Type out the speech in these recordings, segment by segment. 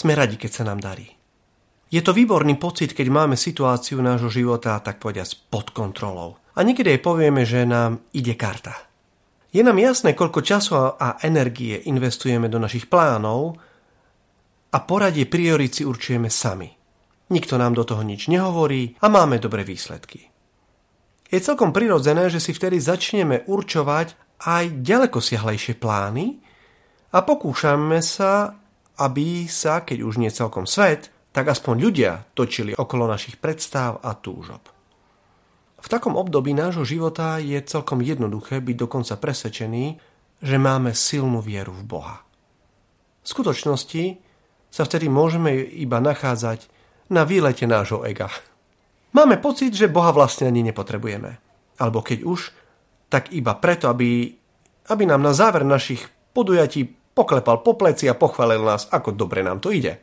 Sme radi, keď sa nám darí. Je to výborný pocit, keď máme situáciu nášho života, tak povediať, pod kontrolou. A niekedy aj povieme, že nám ide karta. Je nám jasné, koľko času a energie investujeme do našich plánov a poradie priorit si určujeme sami. Nikto nám do toho nič nehovorí a máme dobré výsledky. Je celkom prirodzené, že si vtedy začneme určovať aj ďaleko siahlejšie plány a pokúšame sa, aby sa, keď už nie celkom svet, tak aspoň ľudia točili okolo našich predstav a túžob. V takom období nášho života je celkom jednoduché byť dokonca presvedčený, že máme silnú vieru v Boha. V skutočnosti sa vtedy môžeme iba nachádzať na výlete nášho ega. Máme pocit, že Boha vlastne ani nepotrebujeme. Alebo keď už, tak iba preto, aby, aby nám na záver našich podujatí poklepal po pleci a pochválil nás, ako dobre nám to ide.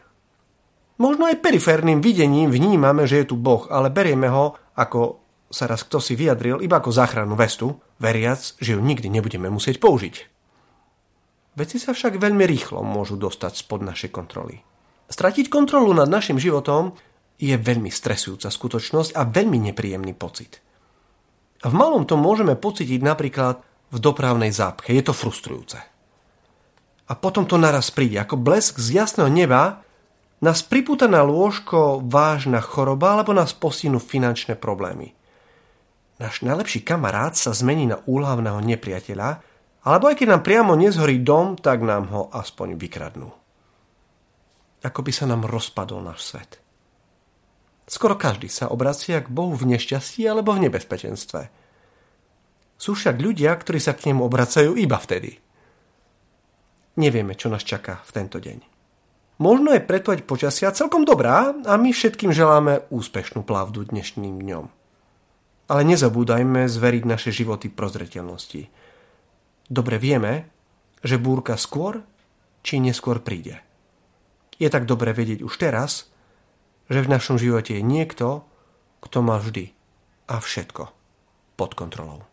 Možno aj periférnym videním vnímame, že je tu Boh, ale berieme ho, ako sa raz kto si vyjadril, iba ako záchrannú vestu, veriac, že ju nikdy nebudeme musieť použiť. Veci sa však veľmi rýchlo môžu dostať spod našej kontroly. Stratiť kontrolu nad našim životom je veľmi stresujúca skutočnosť a veľmi nepríjemný pocit. V malom to môžeme pocítiť napríklad v dopravnej zápche. Je to frustrujúce. A potom to naraz príde ako blesk z jasného neba nás pripúta na lôžko vážna choroba alebo nás postihnú finančné problémy. Náš najlepší kamarát sa zmení na úhlavného nepriateľa, alebo aj keď nám priamo nezhorí dom, tak nám ho aspoň vykradnú. Ako by sa nám rozpadol náš svet. Skoro každý sa obracia k Bohu v nešťastí alebo v nebezpečenstve. Sú však ľudia, ktorí sa k nemu obracajú iba vtedy. Nevieme, čo nás čaká v tento deň. Možno je predpoveď počasia celkom dobrá a my všetkým želáme úspešnú plavdu dnešným dňom. Ale nezabúdajme zveriť naše životy prozreteľnosti. Dobre vieme, že búrka skôr či neskôr príde. Je tak dobre vedieť už teraz, že v našom živote je niekto, kto má vždy a všetko pod kontrolou.